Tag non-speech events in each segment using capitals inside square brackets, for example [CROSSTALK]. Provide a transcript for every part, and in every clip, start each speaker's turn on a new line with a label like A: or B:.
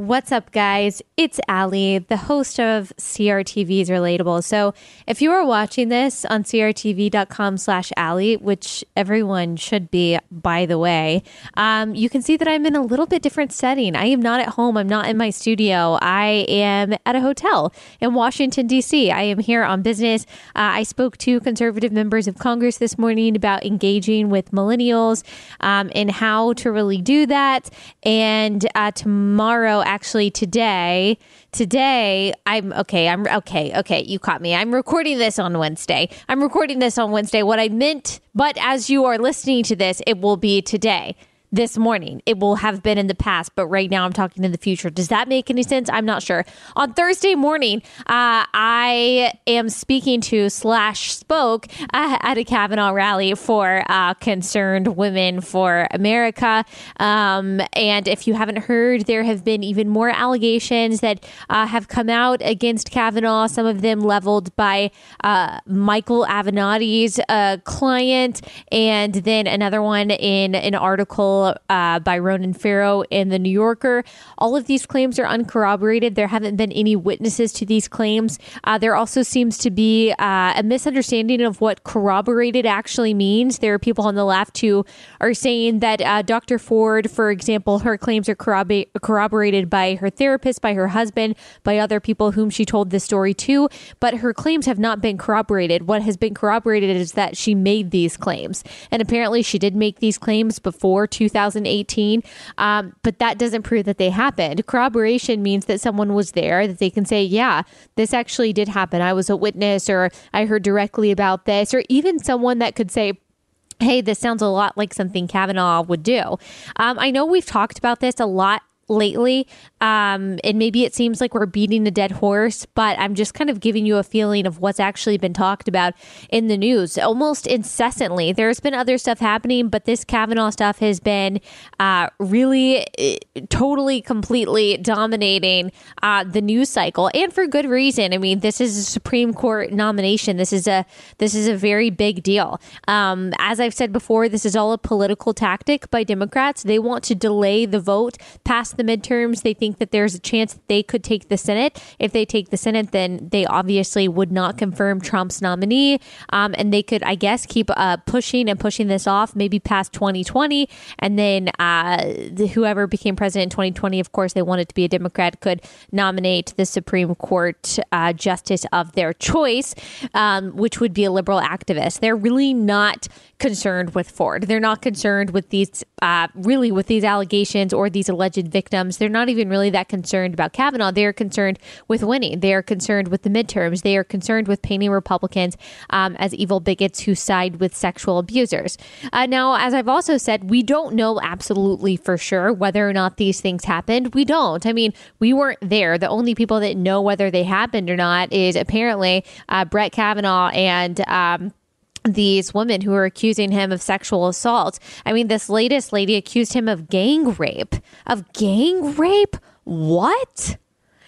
A: What's up, guys? It's Allie, the host of CRTV's Relatable. So, if you are watching this on crtv.com slash Allie, which everyone should be, by the way, um, you can see that I'm in a little bit different setting. I am not at home. I'm not in my studio. I am at a hotel in Washington, D.C. I am here on business. Uh, I spoke to conservative members of Congress this morning about engaging with millennials um, and how to really do that. And uh, tomorrow, actually today. Today, I'm okay. I'm okay. Okay, you caught me. I'm recording this on Wednesday. I'm recording this on Wednesday. What I meant, but as you are listening to this, it will be today this morning. It will have been in the past, but right now I'm talking in the future. Does that make any sense? I'm not sure. On Thursday morning, uh, I am speaking to slash spoke uh, at a Kavanaugh rally for uh, concerned women for America. Um, and if you haven't heard, there have been even more allegations that uh, have come out against Kavanaugh. Some of them leveled by uh, Michael Avenatti's uh, client, and then another one in an article uh, by Ronan Farrow in The New Yorker. All of these claims are uncorroborated. There haven't been any witnesses to these claims. Uh, there also seems to be uh, a misunderstanding of what corroborated actually means. There are people on the left who are saying that uh, Dr. Ford, for example, her claims are corroborated by her therapist, by her husband, by other people whom she told this story to, but her claims have not been corroborated. What has been corroborated is that she made these claims. And apparently she did make these claims before 2000. 2018. Um, but that doesn't prove that they happened. Corroboration means that someone was there, that they can say, yeah, this actually did happen. I was a witness, or I heard directly about this, or even someone that could say, hey, this sounds a lot like something Kavanaugh would do. Um, I know we've talked about this a lot lately. Um, and maybe it seems like we're beating a dead horse, but I'm just kind of giving you a feeling of what's actually been talked about in the news almost incessantly. There's been other stuff happening, but this Kavanaugh stuff has been uh, really, uh, totally, completely dominating uh, the news cycle, and for good reason. I mean, this is a Supreme Court nomination. This is a this is a very big deal. Um, as I've said before, this is all a political tactic by Democrats. They want to delay the vote past the midterms. They think that there's a chance that they could take the Senate. If they take the Senate, then they obviously would not confirm Trump's nominee. Um, and they could, I guess, keep uh, pushing and pushing this off maybe past 2020. And then uh, the, whoever became president in 2020, of course, they wanted to be a Democrat, could nominate the Supreme Court uh, justice of their choice, um, which would be a liberal activist. They're really not concerned with Ford. They're not concerned with these, uh, really, with these allegations or these alleged victims. They're not even really that concerned about Kavanaugh. They are concerned with winning. They are concerned with the midterms. They are concerned with painting Republicans um, as evil bigots who side with sexual abusers. Uh, now, as I've also said, we don't know absolutely for sure whether or not these things happened. We don't. I mean, we weren't there. The only people that know whether they happened or not is apparently uh, Brett Kavanaugh and. Um, these women who are accusing him of sexual assault. I mean, this latest lady accused him of gang rape. Of gang rape? What?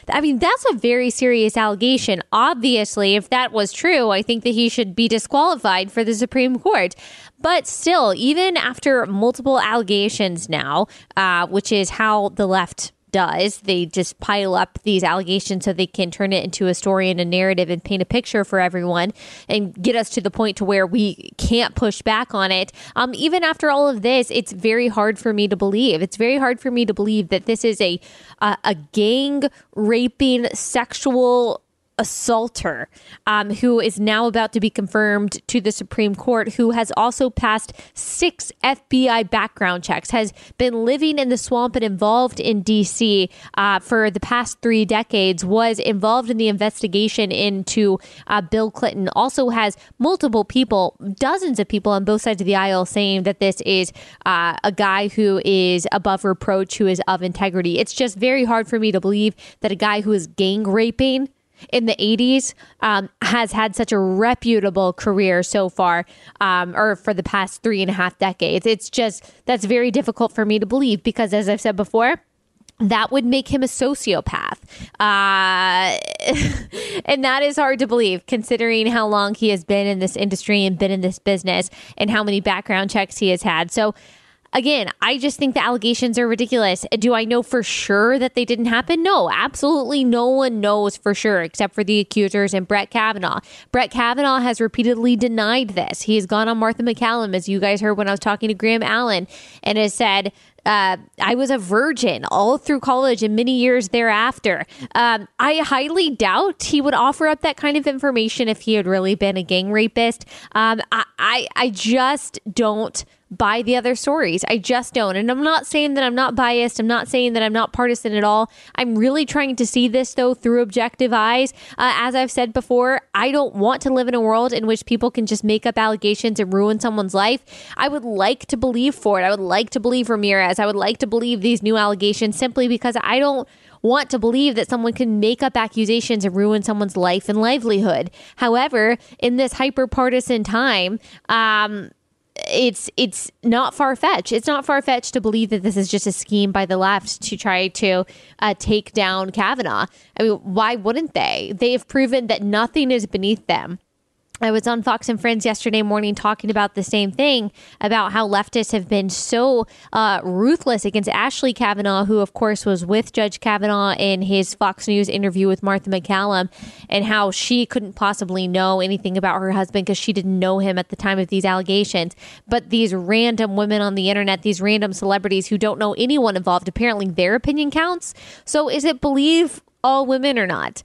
A: I mean, that's a very serious allegation. Obviously, if that was true, I think that he should be disqualified for the Supreme Court. But still, even after multiple allegations now, uh, which is how the left does. They just pile up these allegations so they can turn it into a story and a narrative and paint a picture for everyone and get us to the point to where we can't push back on it. Um, even after all of this, it's very hard for me to believe. It's very hard for me to believe that this is a a, a gang raping sexual assaulter um, who is now about to be confirmed to the Supreme Court, who has also passed six FBI background checks, has been living in the swamp and involved in D.C. Uh, for the past three decades, was involved in the investigation into uh, Bill Clinton, also has multiple people, dozens of people on both sides of the aisle saying that this is uh, a guy who is above reproach, who is of integrity. It's just very hard for me to believe that a guy who is gang raping in the 80s um, has had such a reputable career so far, um, or for the past three and a half decades. It's just that's very difficult for me to believe because, as I've said before, that would make him a sociopath. Uh, [LAUGHS] and that is hard to believe considering how long he has been in this industry and been in this business and how many background checks he has had. So, again, I just think the allegations are ridiculous. Do I know for sure that they didn't happen? No, absolutely no one knows for sure except for the accusers and Brett Kavanaugh. Brett Kavanaugh has repeatedly denied this. He has gone on Martha MacCallum, as you guys heard when I was talking to Graham Allen, and has said, uh, I was a virgin all through college and many years thereafter. Um, I highly doubt he would offer up that kind of information if he had really been a gang rapist. Um, I, I, I just don't buy the other stories. I just don't. And I'm not saying that I'm not biased. I'm not saying that I'm not partisan at all. I'm really trying to see this, though, through objective eyes. Uh, as I've said before, I don't want to live in a world in which people can just make up allegations and ruin someone's life. I would like to believe Ford. I would like to believe Ramirez. I would like to believe these new allegations simply because I don't want to believe that someone can make up accusations and ruin someone's life and livelihood. However, in this hyper partisan time, um, it's it's not far fetched. It's not far fetched to believe that this is just a scheme by the left to try to uh, take down Kavanaugh. I mean, why wouldn't they? They have proven that nothing is beneath them. I was on Fox and Friends yesterday morning talking about the same thing about how leftists have been so uh, ruthless against Ashley Kavanaugh, who, of course, was with Judge Kavanaugh in his Fox News interview with Martha MacCallum, and how she couldn't possibly know anything about her husband because she didn't know him at the time of these allegations. But these random women on the internet, these random celebrities who don't know anyone involved, apparently their opinion counts. So is it believe all women or not?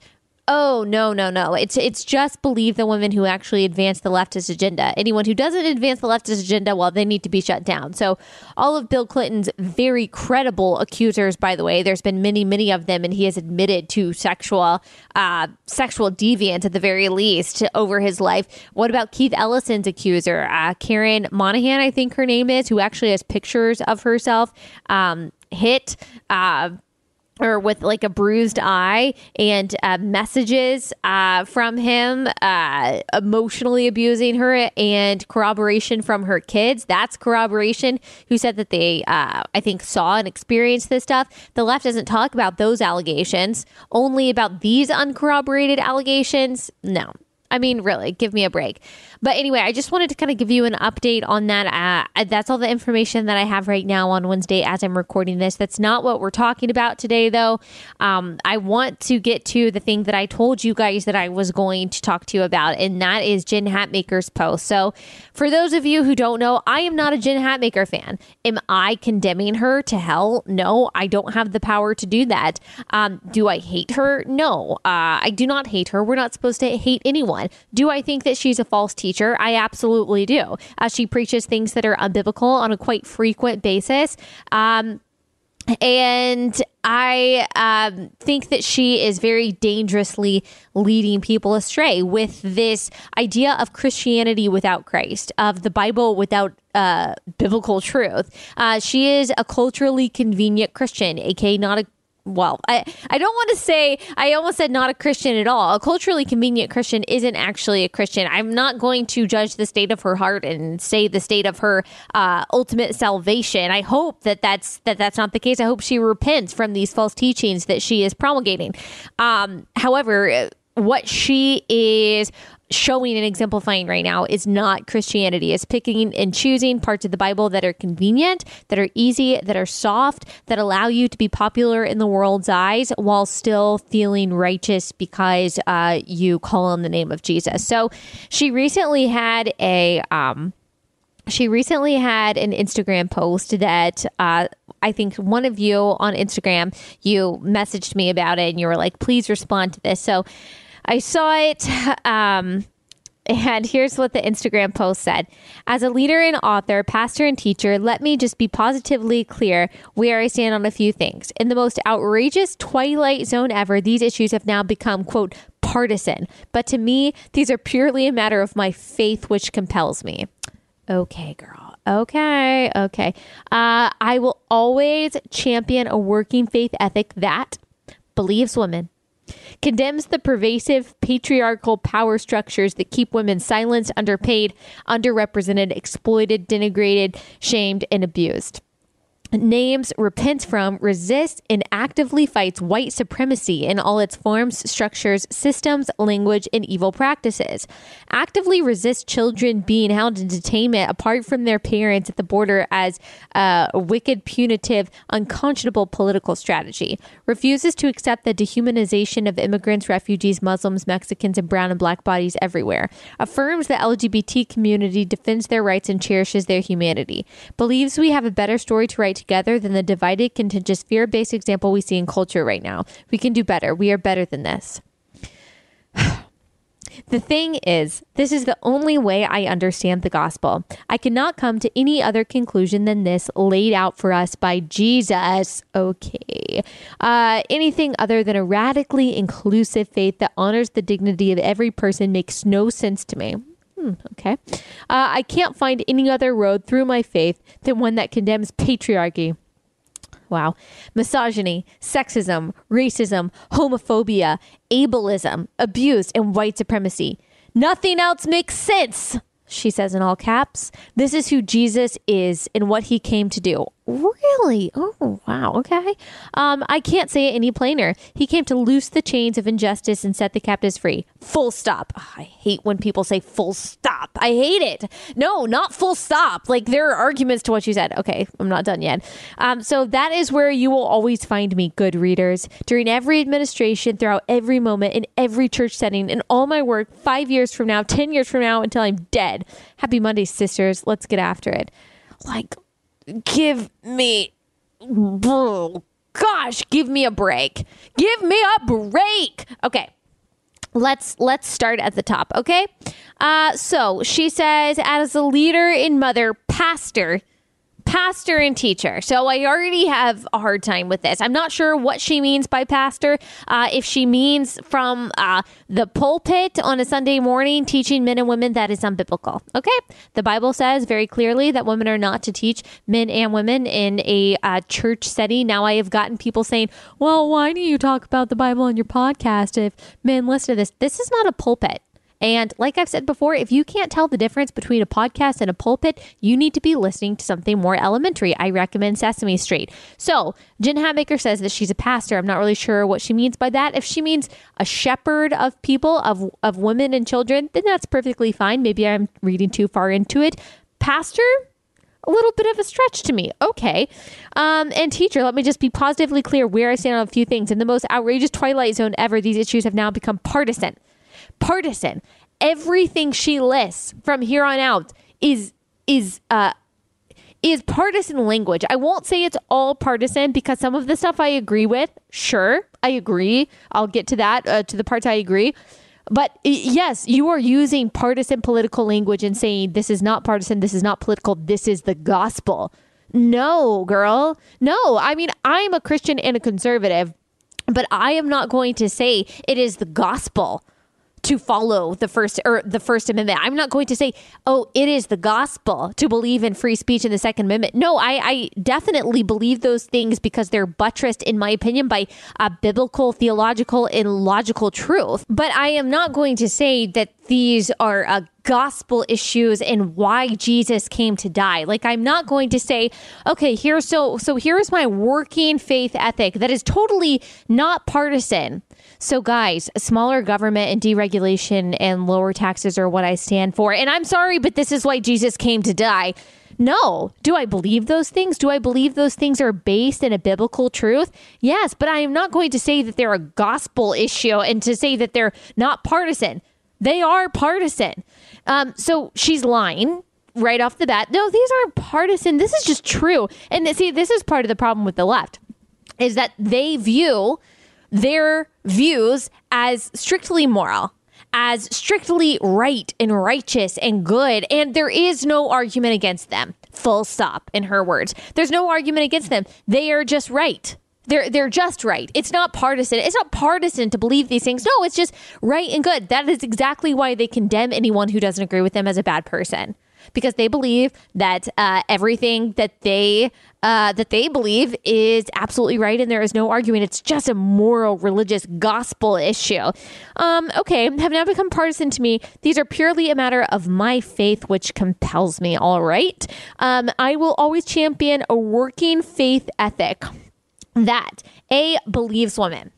A: Oh no, no, no! It's it's just believe the women who actually advance the leftist agenda. Anyone who doesn't advance the leftist agenda, well, they need to be shut down. So, all of Bill Clinton's very credible accusers, by the way, there's been many, many of them, and he has admitted to sexual uh, sexual deviance at the very least over his life. What about Keith Ellison's accuser, uh, Karen Monahan? I think her name is, who actually has pictures of herself um, hit. Uh, or with like a bruised eye and uh, messages uh, from him uh, emotionally abusing her and corroboration from her kids. That's corroboration who said that they uh, i think saw and experienced this stuff. The left doesn't talk about those allegations. Only about these uncorroborated allegations? No. I mean, really, give me a break. But anyway, I just wanted to kind of give you an update on that. Uh, that's all the information that I have right now on Wednesday as I'm recording this. That's not what we're talking about today, though. Um, I want to get to the thing that I told you guys that I was going to talk to you about, and that is Jen Hatmaker's post. So, for those of you who don't know, I am not a Jen Hatmaker fan. Am I condemning her to hell? No, I don't have the power to do that. Um, do I hate her? No, uh, I do not hate her. We're not supposed to hate anyone. Do I think that she's a false teacher? I absolutely do. Uh, she preaches things that are unbiblical on a quite frequent basis. Um, and I um, think that she is very dangerously leading people astray with this idea of Christianity without Christ, of the Bible without uh, biblical truth. Uh, she is a culturally convenient Christian, aka not a well, I, I don't want to say, I almost said not a Christian at all. A culturally convenient Christian isn't actually a Christian. I'm not going to judge the state of her heart and say the state of her uh, ultimate salvation. I hope that that's, that that's not the case. I hope she repents from these false teachings that she is promulgating. Um, however, what she is showing and exemplifying right now is not Christianity. It's picking and choosing parts of the Bible that are convenient, that are easy, that are soft, that allow you to be popular in the world's eyes while still feeling righteous because uh, you call on the name of Jesus. So she recently had a. Um, she recently had an Instagram post that uh, I think one of you on Instagram, you messaged me about it and you were like, please respond to this. So I saw it. [LAUGHS] Um, and here's what the Instagram post said As a leader and author, pastor, and teacher, let me just be positively clear where I stand on a few things. In the most outrageous twilight zone ever, these issues have now become, quote, partisan. But to me, these are purely a matter of my faith, which compels me. Okay, girl. Okay, okay. Uh, I will always champion a working faith ethic that believes women condemns the pervasive patriarchal power structures that keep women silenced, underpaid, underrepresented, exploited, denigrated, shamed, and abused. Names, repents from, resists, and actively fights white supremacy in all its forms, structures, systems, language, and evil practices. Actively resists children being held in detainment apart from their parents at the border as a wicked, punitive, unconscionable political strategy. Refuses to accept the dehumanization of immigrants, refugees, Muslims, Mexicans, and brown and black bodies everywhere. Affirms the LGBT community defends their rights and cherishes their humanity. Believes we have a better story to write together than the divided, contentious, fear based example we see in culture right now. We can do better. We are better than this. [SIGHS] The thing is, this is the only way I understand the gospel. I cannot come to any other conclusion than this laid out for us by Jesus. Okay. Uh, anything other than a radically inclusive faith that honors the dignity of every person makes no sense to me. Hmm, okay. Uh, I can't find any other road through my faith than one that condemns patriarchy. Wow. Misogyny, sexism, racism, homophobia, ableism, abuse, and white supremacy. Nothing else makes sense she says in all caps. This is who Jesus is and what he came to do. Really? Oh, wow. Okay. Um, I can't say it any plainer. He came to loose the chains of injustice and set the captives free. Full stop. I hate when people say full stop. I hate it. No, not full stop. Like there are arguments to what you said. Okay, I'm not done yet. Um, so that is where you will always find me, good readers. During every administration, throughout every moment, in every church setting, in all my work, five years from now, 10 years from now, until I'm dead. Happy Monday, sisters. Let's get after it. Like, give me gosh give me a break. Give me a break. Okay let's let's start at the top okay? Uh so she says as a leader in mother pastor pastor and teacher. So I already have a hard time with this. I'm not sure what she means by pastor. Uh, if she means from uh, the pulpit on a Sunday morning teaching men and women, that is unbiblical. Okay. The Bible says very clearly that women are not to teach men and women in a uh, church setting. Now I have gotten people saying, well, why do you talk about the Bible on your podcast if men listen to this? This is not a pulpit. And like I've said before, if you can't tell the difference between a podcast and a pulpit, you need to be listening to something more elementary. I recommend Sesame Street. So, Jen Hatmaker says that she's a pastor. I'm not really sure what she means by that. If she means a shepherd of people, of, of women and children, then that's perfectly fine. Maybe I'm reading too far into it. Pastor? a little bit of a stretch to me. Okay. Um, and teacher, let me just be positively clear where I stand on a few things. In the most outrageous twilight zone ever, these issues have now become partisan partisan. Everything she lists from here on out is is uh is partisan language. I won't say it's all partisan because some of the stuff I agree with. Sure, I agree. I'll get to that uh, to the parts I agree. But yes, you are using partisan political language and saying this is not partisan, this is not political, this is the gospel. No, girl. No. I mean, I'm a Christian and a conservative, but I am not going to say it is the gospel to follow the first or the first amendment i'm not going to say oh it is the gospel to believe in free speech in the second amendment no i, I definitely believe those things because they're buttressed in my opinion by a biblical theological and logical truth but i am not going to say that these are uh, gospel issues and why Jesus came to die. Like I'm not going to say, okay, here so so here's my working faith ethic that is totally not partisan. So, guys, smaller government and deregulation and lower taxes are what I stand for. And I'm sorry, but this is why Jesus came to die. No. Do I believe those things? Do I believe those things are based in a biblical truth? Yes, but I am not going to say that they're a gospel issue and to say that they're not partisan. They are partisan. Um, so she's lying right off the bat. No, these aren't partisan. This is just true. And see, this is part of the problem with the left is that they view their views as strictly moral, as strictly right and righteous and good. And there is no argument against them. Full stop, in her words. There's no argument against them. They are just right. They're they're just right. It's not partisan. It's not partisan to believe these things. No, it's just right and good. That is exactly why they condemn anyone who doesn't agree with them as a bad person. Because they believe that uh, everything that they uh, that they believe is absolutely right and there is no arguing. It's just a moral, religious, gospel issue. Um, okay, have now become partisan to me. These are purely a matter of my faith, which compels me. All right. Um, I will always champion a working faith ethic that A believes women.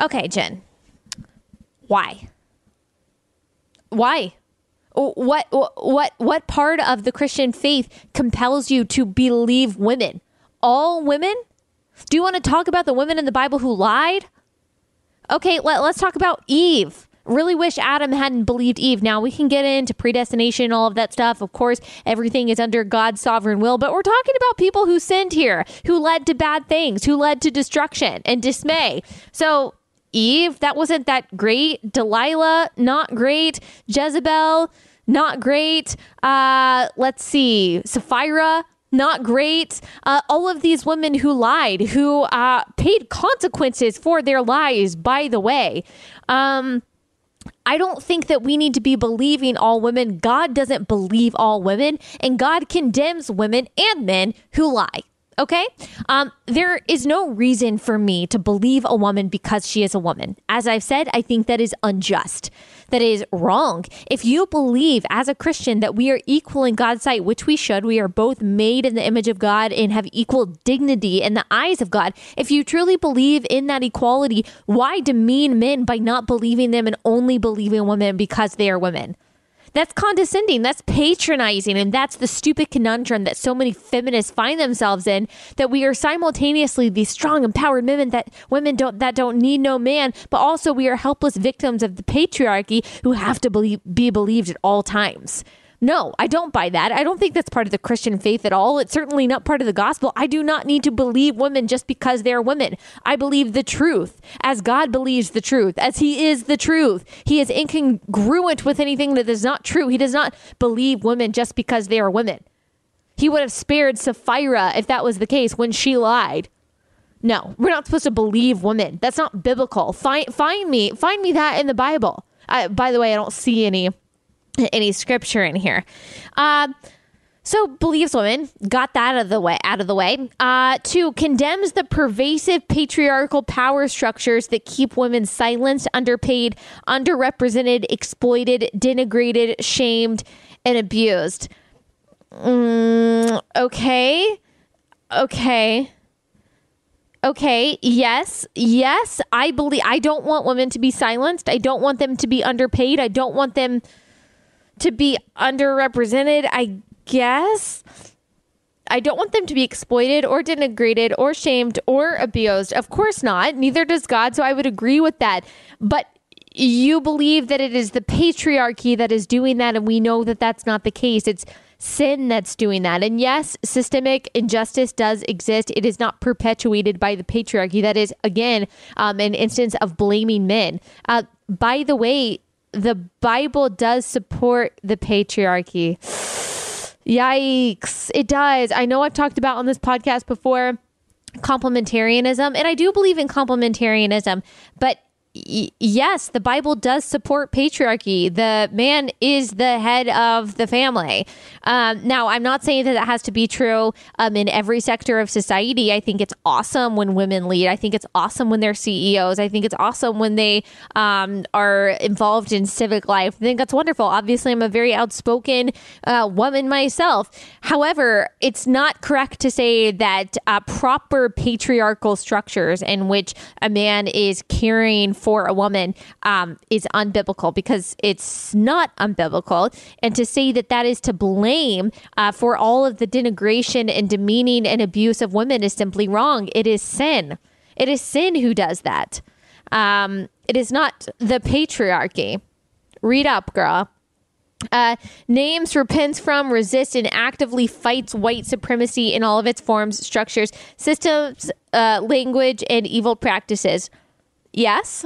A: Okay, Jen. Why? Why? What what what part of the Christian faith compels you to believe women? All women? Do you want to talk about the women in the Bible who lied? Okay, let, let's talk about Eve. Really wish Adam hadn't believed Eve. Now we can get into predestination all of that stuff. Of course, everything is under God's sovereign will, but we're talking about people who sinned here, who led to bad things, who led to destruction and dismay. So Eve, that wasn't that great. Delilah, not great. Jezebel, not great. Uh, let's see. Sapphira, not great. Uh, all of these women who lied, who uh, paid consequences for their lies, by the way. Um, I don't think that we need to be believing all women. God doesn't believe all women, and God condemns women and men who lie. Okay. Um, there is no reason for me to believe a woman because she is a woman. As I've said, I think that is unjust. That is wrong. If you believe as a Christian that we are equal in God's sight, which we should, we are both made in the image of God and have equal dignity in the eyes of God. If you truly believe in that equality, why demean men by not believing them and only believing women because they are women? That's condescending. That's patronizing. And that's the stupid conundrum that so many feminists find themselves in that we are simultaneously these strong, empowered women that women don't, that don't need no man, but also we are helpless victims of the patriarchy who have to believe, be believed at all times. No, I don't buy that. I don't think that's part of the Christian faith at all. It's certainly not part of the gospel. I do not need to believe women just because they're women. I believe the truth as God believes the truth, as He is the truth. He is incongruent with anything that is not true. He does not believe women just because they are women. He would have spared Sapphira if that was the case when she lied. No, we're not supposed to believe women. That's not biblical. Find find me find me that in the Bible. I, by the way, I don't see any any scripture in here. Uh, so believes women got that out of the way. Out of the way. Uh, two condemns the pervasive patriarchal power structures that keep women silenced, underpaid, underrepresented, exploited, denigrated, shamed, and abused. Mm, okay, okay. Okay, yes, yes, I believe I don't want women to be silenced. I don't want them to be underpaid. I don't want them to be underrepresented, I guess. I don't want them to be exploited or denigrated or shamed or abused. Of course not. Neither does God. So I would agree with that. But you believe that it is the patriarchy that is doing that. And we know that that's not the case. It's sin that's doing that. And yes, systemic injustice does exist. It is not perpetuated by the patriarchy. That is, again, um, an instance of blaming men. Uh, by the way, the Bible does support the patriarchy. Yikes. It does. I know I've talked about on this podcast before complementarianism, and I do believe in complementarianism, but yes, the Bible does support patriarchy. The man is the head of the family. Um, now, I'm not saying that it has to be true um, in every sector of society. I think it's awesome when women lead. I think it's awesome when they're CEOs. I think it's awesome when they um, are involved in civic life. I think that's wonderful. Obviously, I'm a very outspoken uh, woman myself. However, it's not correct to say that uh, proper patriarchal structures in which a man is carrying for a woman um, is unbiblical because it's not unbiblical. And to say that that is to blame uh, for all of the denigration and demeaning and abuse of women is simply wrong. It is sin. It is sin who does that. Um, it is not the patriarchy. Read up, girl. Uh, names, repents from, resists, and actively fights white supremacy in all of its forms, structures, systems, uh, language, and evil practices. Yes.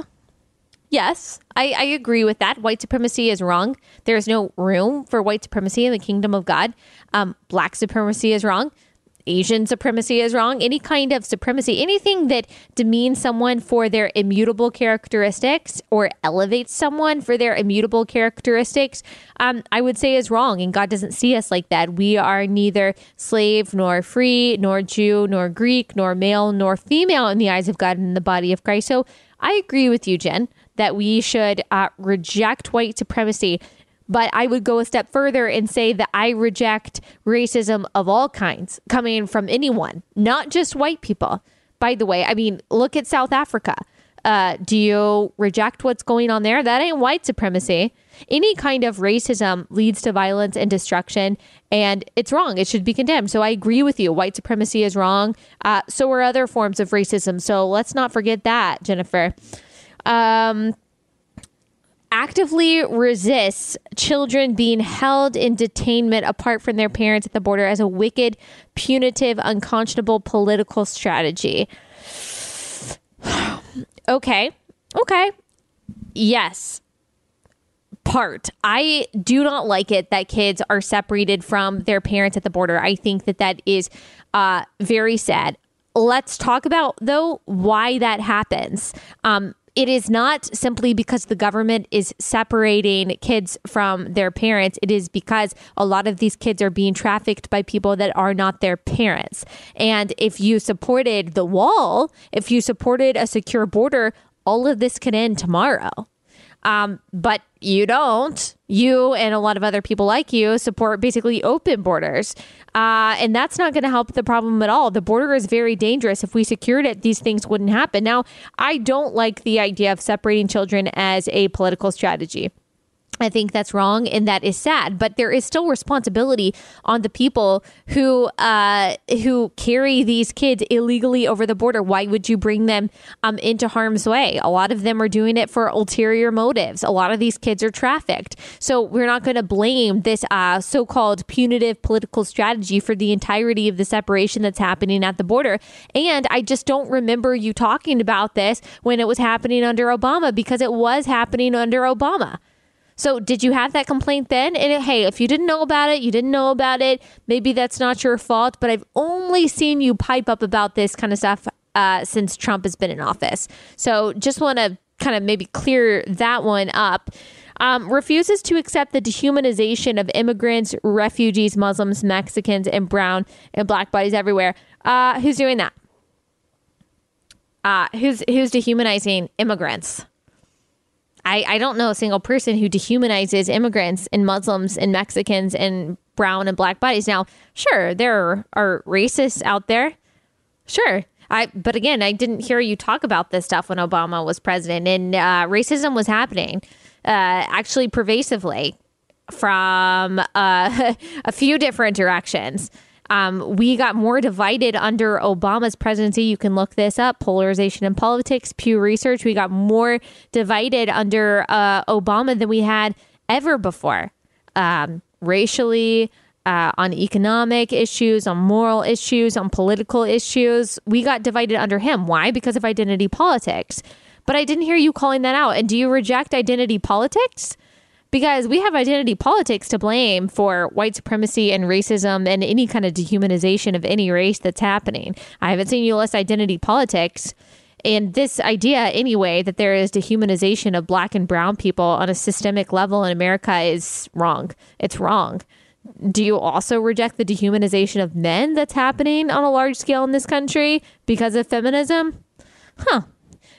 A: Yes, I, I agree with that. White supremacy is wrong. There is no room for white supremacy in the kingdom of God. Um, black supremacy is wrong. Asian supremacy is wrong. Any kind of supremacy, anything that demeans someone for their immutable characteristics or elevates someone for their immutable characteristics, um, I would say is wrong. And God doesn't see us like that. We are neither slave nor free, nor Jew, nor Greek, nor male, nor female in the eyes of God and in the body of Christ. So I agree with you, Jen, that we should uh, reject white supremacy. But I would go a step further and say that I reject racism of all kinds coming from anyone, not just white people. By the way, I mean, look at South Africa. Uh, do you reject what's going on there? That ain't white supremacy. Any kind of racism leads to violence and destruction, and it's wrong. It should be condemned. So I agree with you. White supremacy is wrong. Uh, so are other forms of racism. So let's not forget that, Jennifer. Um, actively resists children being held in detainment apart from their parents at the border as a wicked, punitive, unconscionable political strategy. Okay. Okay. Yes. Part. I do not like it that kids are separated from their parents at the border. I think that that is uh, very sad. Let's talk about, though, why that happens. Um, it is not simply because the government is separating kids from their parents. It is because a lot of these kids are being trafficked by people that are not their parents. And if you supported the wall, if you supported a secure border, all of this could end tomorrow. Um, but you don't. You and a lot of other people like you support basically open borders. Uh, and that's not going to help the problem at all. The border is very dangerous. If we secured it, these things wouldn't happen. Now, I don't like the idea of separating children as a political strategy. I think that's wrong and that is sad, but there is still responsibility on the people who uh, who carry these kids illegally over the border. Why would you bring them um, into harm's way? A lot of them are doing it for ulterior motives. A lot of these kids are trafficked. So we're not going to blame this uh, so-called punitive political strategy for the entirety of the separation that's happening at the border. And I just don't remember you talking about this when it was happening under Obama because it was happening under Obama. So, did you have that complaint then? And hey, if you didn't know about it, you didn't know about it. Maybe that's not your fault, but I've only seen you pipe up about this kind of stuff uh, since Trump has been in office. So, just want to kind of maybe clear that one up. Um, refuses to accept the dehumanization of immigrants, refugees, Muslims, Mexicans, and brown and black bodies everywhere. Uh, who's doing that? Uh, who's who's dehumanizing immigrants? I, I don't know a single person who dehumanizes immigrants and Muslims and Mexicans and brown and black bodies. Now, sure, there are racists out there. Sure. I, but again, I didn't hear you talk about this stuff when Obama was president, and uh, racism was happening uh, actually pervasively from uh, [LAUGHS] a few different directions. Um, we got more divided under Obama's presidency. You can look this up polarization in politics, Pew Research. We got more divided under uh, Obama than we had ever before, um, racially. Uh, on economic issues, on moral issues, on political issues. We got divided under him. Why? Because of identity politics. But I didn't hear you calling that out. And do you reject identity politics? Because we have identity politics to blame for white supremacy and racism and any kind of dehumanization of any race that's happening. I haven't seen you list identity politics. And this idea, anyway, that there is dehumanization of black and brown people on a systemic level in America is wrong. It's wrong. Do you also reject the dehumanization of men that's happening on a large scale in this country because of feminism? Huh.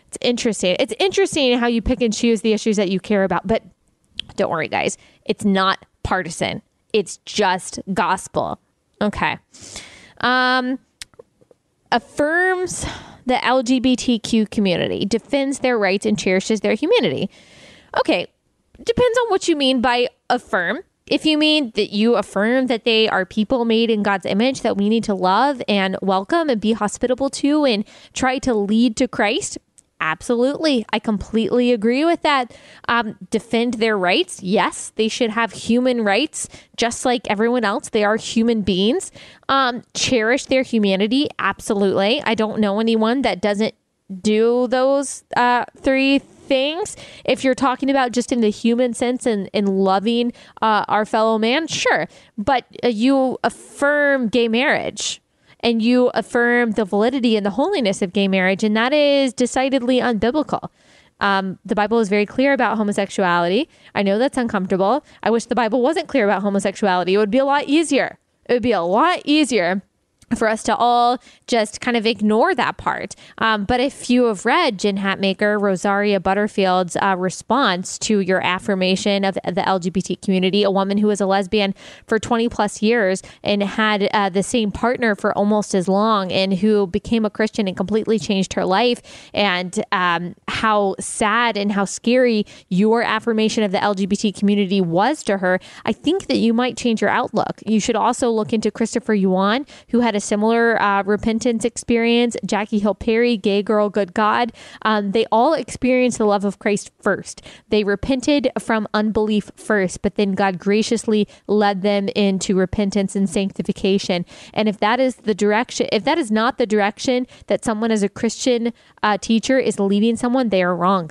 A: It's interesting. It's interesting how you pick and choose the issues that you care about. But don't worry, guys. It's not partisan. It's just gospel. Okay. Um, affirms the LGBTQ community, defends their rights, and cherishes their humanity. Okay. Depends on what you mean by affirm. If you mean that you affirm that they are people made in God's image that we need to love and welcome and be hospitable to and try to lead to Christ, Absolutely. I completely agree with that. Um, defend their rights. Yes, they should have human rights just like everyone else. They are human beings. Um, cherish their humanity. Absolutely. I don't know anyone that doesn't do those uh, three things. If you're talking about just in the human sense and, in loving uh, our fellow man, sure. But uh, you affirm gay marriage and you affirm the validity and the holiness of gay marriage, and that is decidedly unbiblical. Um, the Bible is very clear about homosexuality. I know that's uncomfortable. I wish the Bible wasn't clear about homosexuality. It would be a lot easier. It would be a lot easier for us to all just kind of ignore that part. Um, but if you have read Jen Hatmaker, Rosaria Butterfield's uh, response to your affirmation of the LGBT community, a woman who was a lesbian for 20 plus years and had uh, the same partner for almost as long and who became a Christian and completely changed her life, and um, how sad and how scary your affirmation of the LGBT community was to her, I think that you might change your outlook. You should also look into Christopher Yuan, who had a similar uh, repentance experience. Jackie Hill Perry, Gay Girl, Good God. Um, they all experienced the love of Christ first. They repented from unbelief first, but then God graciously led them into repentance and sanctification. And if that is the direction, if that is not the direction that someone as a Christian uh, teacher is leading someone, they are wrong.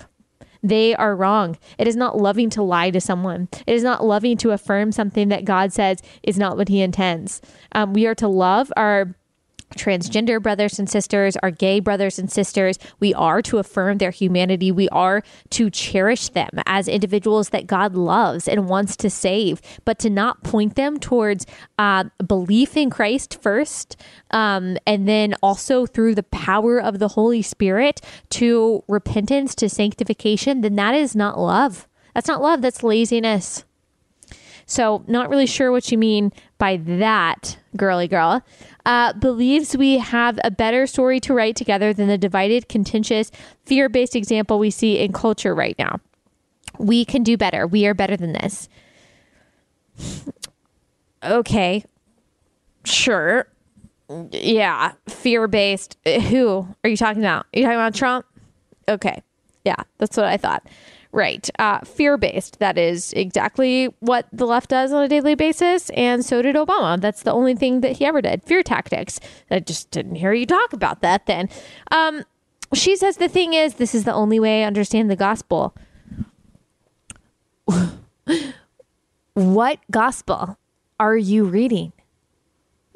A: They are wrong. It is not loving to lie to someone. It is not loving to affirm something that God says is not what He intends. Um, we are to love our transgender brothers and sisters, our gay brothers and sisters. We are to affirm their humanity. We are to cherish them as individuals that God loves and wants to save, but to not point them towards uh, belief in Christ first, um, and then also through the power of the Holy Spirit to repentance, to sanctification, then that is not love. That's not love, that's laziness. So, not really sure what you mean by that, girly girl. Uh, believes we have a better story to write together than the divided, contentious, fear based example we see in culture right now. We can do better. We are better than this. Okay. Sure. Yeah. Fear based. Who are you talking about? Are you talking about Trump? Okay. Yeah. That's what I thought. Right. Uh, Fear based. That is exactly what the left does on a daily basis. And so did Obama. That's the only thing that he ever did. Fear tactics. I just didn't hear you talk about that then. Um, she says the thing is, this is the only way I understand the gospel. [LAUGHS] what gospel are you reading?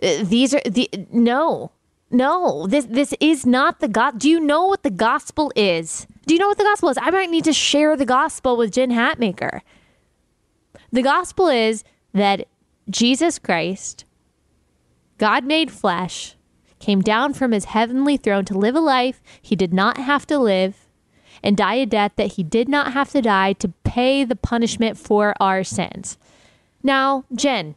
A: Uh, these are the no, no. This this is not the God. Do you know what the gospel is? Do you know what the gospel is? I might need to share the gospel with Jen Hatmaker. The gospel is that Jesus Christ, God made flesh, came down from his heavenly throne to live a life he did not have to live and die a death that he did not have to die to pay the punishment for our sins. Now, Jen,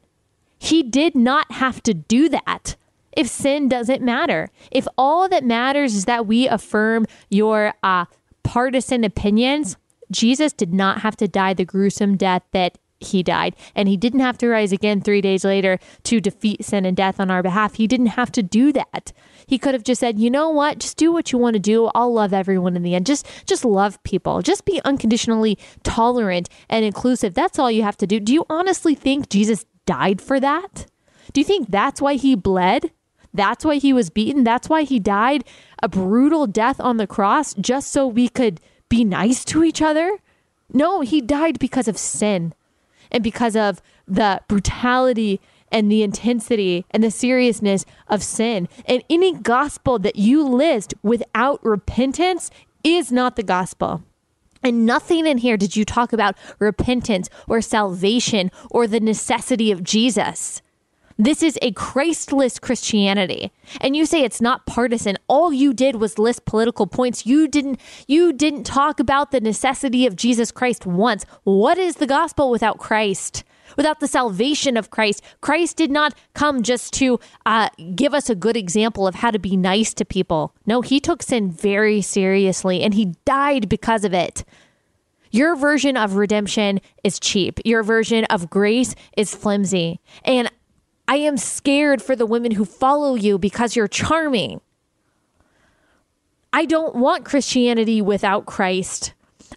A: he did not have to do that if sin doesn't matter. If all that matters is that we affirm your uh, partisan opinions, Jesus did not have to die the gruesome death that he died. And he didn't have to rise again three days later to defeat sin and death on our behalf. He didn't have to do that. He could have just said, you know what? Just do what you want to do. I'll love everyone in the end. Just just love people. Just be unconditionally tolerant and inclusive. That's all you have to do. Do you honestly think Jesus died for that? Do you think that's why he bled? That's why he was beaten. That's why he died a brutal death on the cross just so we could be nice to each other. No, he died because of sin and because of the brutality and the intensity and the seriousness of sin. And any gospel that you list without repentance is not the gospel. And nothing in here did you talk about repentance or salvation or the necessity of Jesus. This is a Christless Christianity. And you say it's not partisan. All you did was list political points. You didn't you didn't talk about the necessity of Jesus Christ once. What is the gospel without Christ? Without the salvation of Christ, Christ did not come just to uh, give us a good example of how to be nice to people. No, he took sin very seriously and he died because of it. Your version of redemption is cheap. Your version of grace is flimsy. And I am scared for the women who follow you because you're charming. I don't want Christianity without Christ.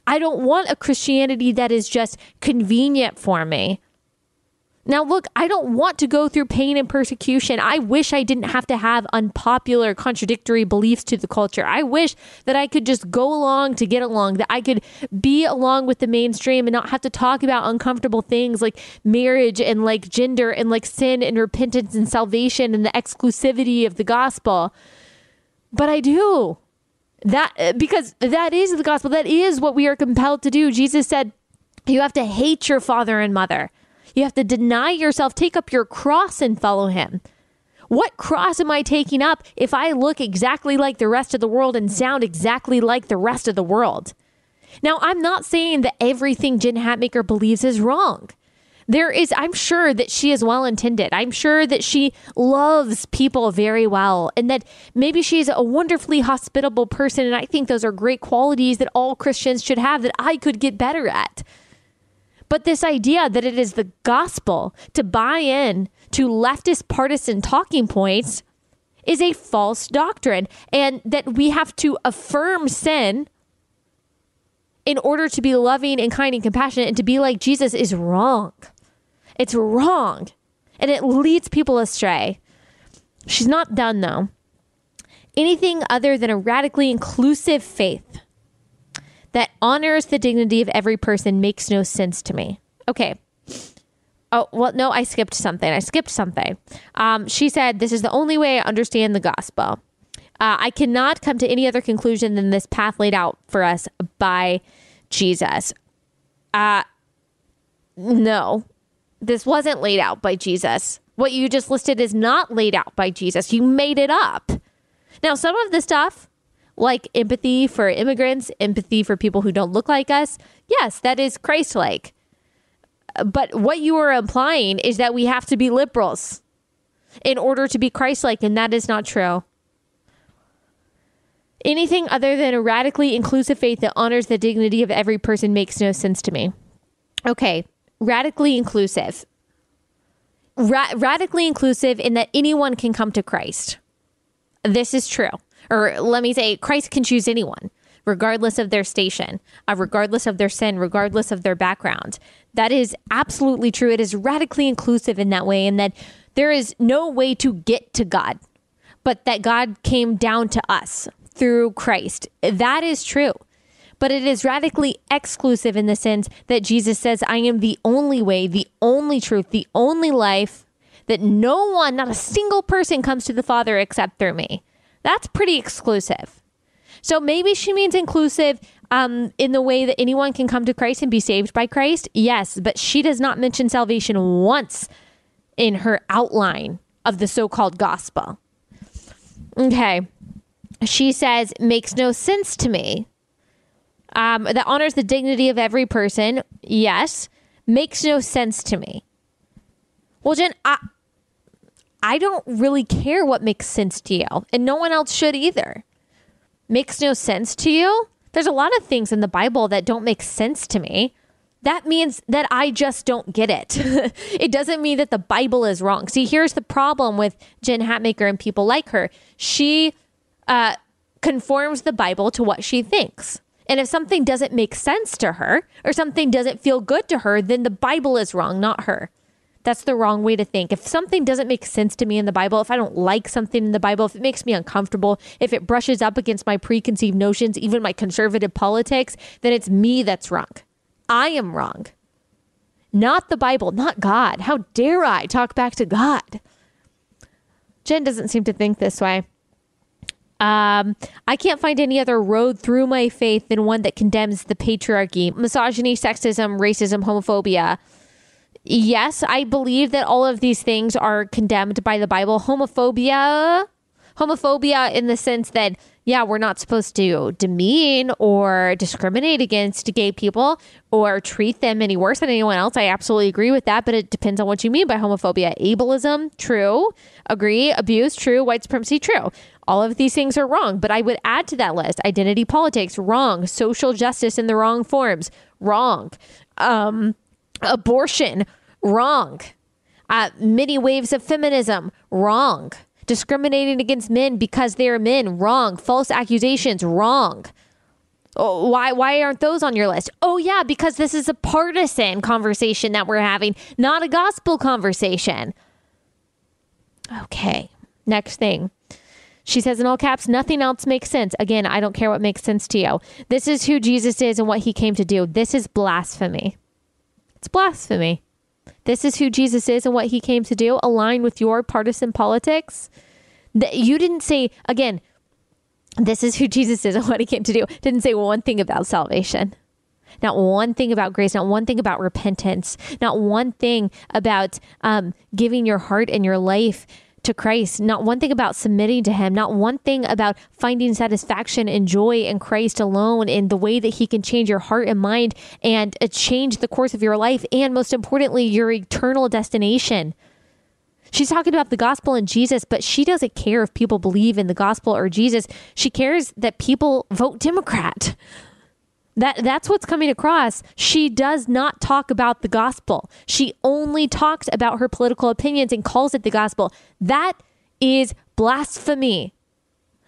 A: I don't want a Christianity that is just convenient for me. Now, look, I don't want to go through pain and persecution. I wish I didn't have to have unpopular, contradictory beliefs to the culture. I wish that I could just go along to get along, that I could be along with the mainstream and not have to talk about uncomfortable things like marriage and like gender and like sin and repentance and salvation and the exclusivity of the gospel. But I do. That because that is the gospel. That is what we are compelled to do. Jesus said, you have to hate your father and mother. You have to deny yourself, take up your cross and follow him. What cross am I taking up if I look exactly like the rest of the world and sound exactly like the rest of the world? Now, I'm not saying that everything Jen Hatmaker believes is wrong. There is, I'm sure that she is well intended. I'm sure that she loves people very well and that maybe she's a wonderfully hospitable person. And I think those are great qualities that all Christians should have that I could get better at. But this idea that it is the gospel to buy in to leftist partisan talking points is a false doctrine, and that we have to affirm sin in order to be loving and kind and compassionate and to be like Jesus is wrong. It's wrong. And it leads people astray. She's not done though. Anything other than a radically inclusive faith that honors the dignity of every person makes no sense to me. Okay. Oh, well, no, I skipped something. I skipped something. Um, she said, This is the only way I understand the gospel. Uh, I cannot come to any other conclusion than this path laid out for us by Jesus. Uh, no, this wasn't laid out by Jesus. What you just listed is not laid out by Jesus. You made it up. Now, some of the stuff like empathy for immigrants, empathy for people who don't look like us. Yes, that is Christ like. But what you are implying is that we have to be liberals in order to be Christ like, and that is not true. Anything other than a radically inclusive faith that honors the dignity of every person makes no sense to me. Okay, radically inclusive. Ra- radically inclusive in that anyone can come to Christ. This is true or let me say, Christ can choose anyone, regardless of their station, uh, regardless of their sin, regardless of their background. That is absolutely true. It is radically inclusive in that way, and that there is no way to get to God, but that God came down to us through Christ. That is true. But it is radically exclusive in the sense that Jesus says, I am the only way, the only truth, the only life, that no one, not a single person comes to the Father except through me. That's pretty exclusive. So maybe she means inclusive um, in the way that anyone can come to Christ and be saved by Christ. Yes, but she does not mention salvation once in her outline of the so called gospel. Okay. She says, makes no sense to me. Um, that honors the dignity of every person. Yes. Makes no sense to me. Well, Jen, I, I don't really care what makes sense to you, and no one else should either. Makes no sense to you? There's a lot of things in the Bible that don't make sense to me. That means that I just don't get it. [LAUGHS] it doesn't mean that the Bible is wrong. See, here's the problem with Jen Hatmaker and people like her. She uh, conforms the Bible to what she thinks. And if something doesn't make sense to her or something doesn't feel good to her, then the Bible is wrong, not her. That's the wrong way to think. If something doesn't make sense to me in the Bible, if I don't like something in the Bible, if it makes me uncomfortable, if it brushes up against my preconceived notions, even my conservative politics, then it's me that's wrong. I am wrong. Not the Bible, not God. How dare I talk back to God? Jen doesn't seem to think this way. Um, I can't find any other road through my faith than one that condemns the patriarchy, misogyny, sexism, racism, homophobia, yes, I believe that all of these things are condemned by the Bible. Homophobia, homophobia in the sense that, yeah, we're not supposed to demean or discriminate against gay people or treat them any worse than anyone else. I absolutely agree with that, but it depends on what you mean by homophobia. Ableism, true. Agree. Abuse, true. White supremacy, true. All of these things are wrong, but I would add to that list identity politics, wrong. Social justice in the wrong forms, wrong. Um, abortion, wrong. Uh, many waves of feminism, wrong. Discriminating against men because they're men, wrong. False accusations, wrong. Oh, why why aren't those on your list? Oh yeah, because this is a partisan conversation that we're having, not a gospel conversation. Okay. Next thing. She says in all caps, nothing else makes sense. Again, I don't care what makes sense to you. This is who Jesus is and what he came to do. This is blasphemy. It's blasphemy. This is who Jesus is and what he came to do, align with your partisan politics. That you didn't say again, this is who Jesus is and what he came to do. Didn't say one thing about salvation. Not one thing about grace, not one thing about repentance, not one thing about um, giving your heart and your life to Christ, not one thing about submitting to Him, not one thing about finding satisfaction and joy in Christ alone in the way that He can change your heart and mind and uh, change the course of your life, and most importantly, your eternal destination. She's talking about the gospel and Jesus, but she doesn't care if people believe in the gospel or Jesus. She cares that people vote Democrat. That that's what's coming across. She does not talk about the gospel. She only talks about her political opinions and calls it the gospel. That is blasphemy.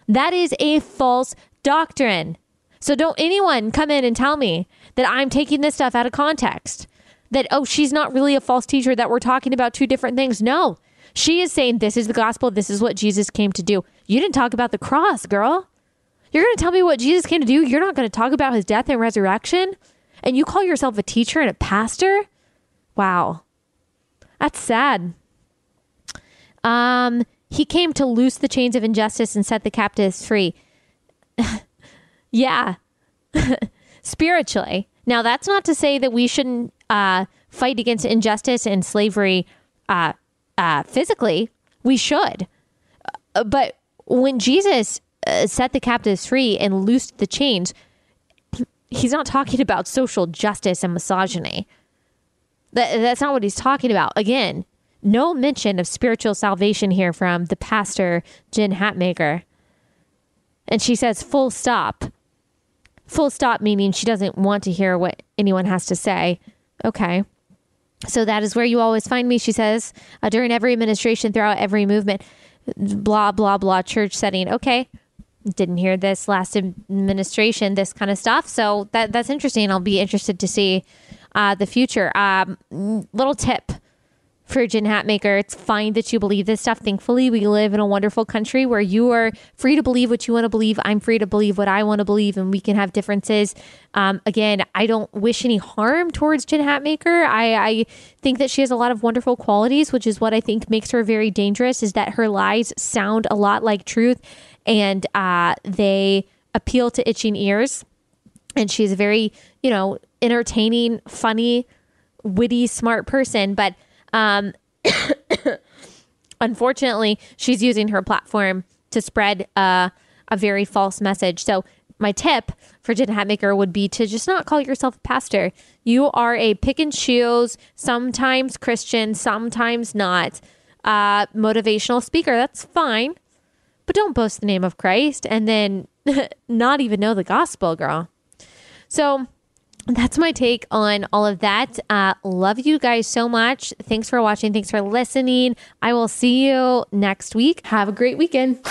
A: That is a false doctrine. So don't anyone come in and tell me that I'm taking this stuff out of context. That oh, she's not really a false teacher that we're talking about two different things. No. She is saying this is the gospel, this is what Jesus came to do. You didn't talk about the cross, girl. You're going to tell me what Jesus came to do? You're not going to talk about his death and resurrection? And you call yourself a teacher and a pastor? Wow. That's sad. Um, he came to loose the chains of injustice and set the captives free. [LAUGHS] yeah. [LAUGHS] Spiritually. Now, that's not to say that we shouldn't uh, fight against injustice and slavery uh, uh, physically. We should. Uh, but when Jesus uh, set the captives free and loosed the chains, he's not talking about social justice and misogyny. That, that's not what he's talking about. Again, no mention of spiritual salvation here from the pastor, Jen Hatmaker. And she says, full stop. Full stop, meaning she doesn't want to hear what anyone has to say. Okay. So that is where you always find me, she says, uh, during every administration, throughout every movement, blah, blah, blah, church setting. Okay didn't hear this last administration, this kind of stuff. So that that's interesting. I'll be interested to see uh, the future. Um, little tip for Jen Hatmaker. It's fine that you believe this stuff. Thankfully, we live in a wonderful country where you are free to believe what you want to believe. I'm free to believe what I want to believe, and we can have differences. Um, again, I don't wish any harm towards Jen Hatmaker. I, I think that she has a lot of wonderful qualities, which is what I think makes her very dangerous. Is that her lies sound a lot like truth and uh, they appeal to itching ears. And she's a very, you know, entertaining, funny, witty, smart person. But um, [COUGHS] unfortunately, she's using her platform to spread uh, a very false message. So, my tip for Jen Hatmaker would be to just not call yourself a pastor. You are a pick and choose, sometimes Christian, sometimes not, uh, motivational speaker. That's fine but don't boast the name of Christ and then [LAUGHS] not even know the gospel, girl. So that's my take on all of that. Uh, love you guys so much. Thanks for watching. Thanks for listening. I will see you next week. Have a great weekend.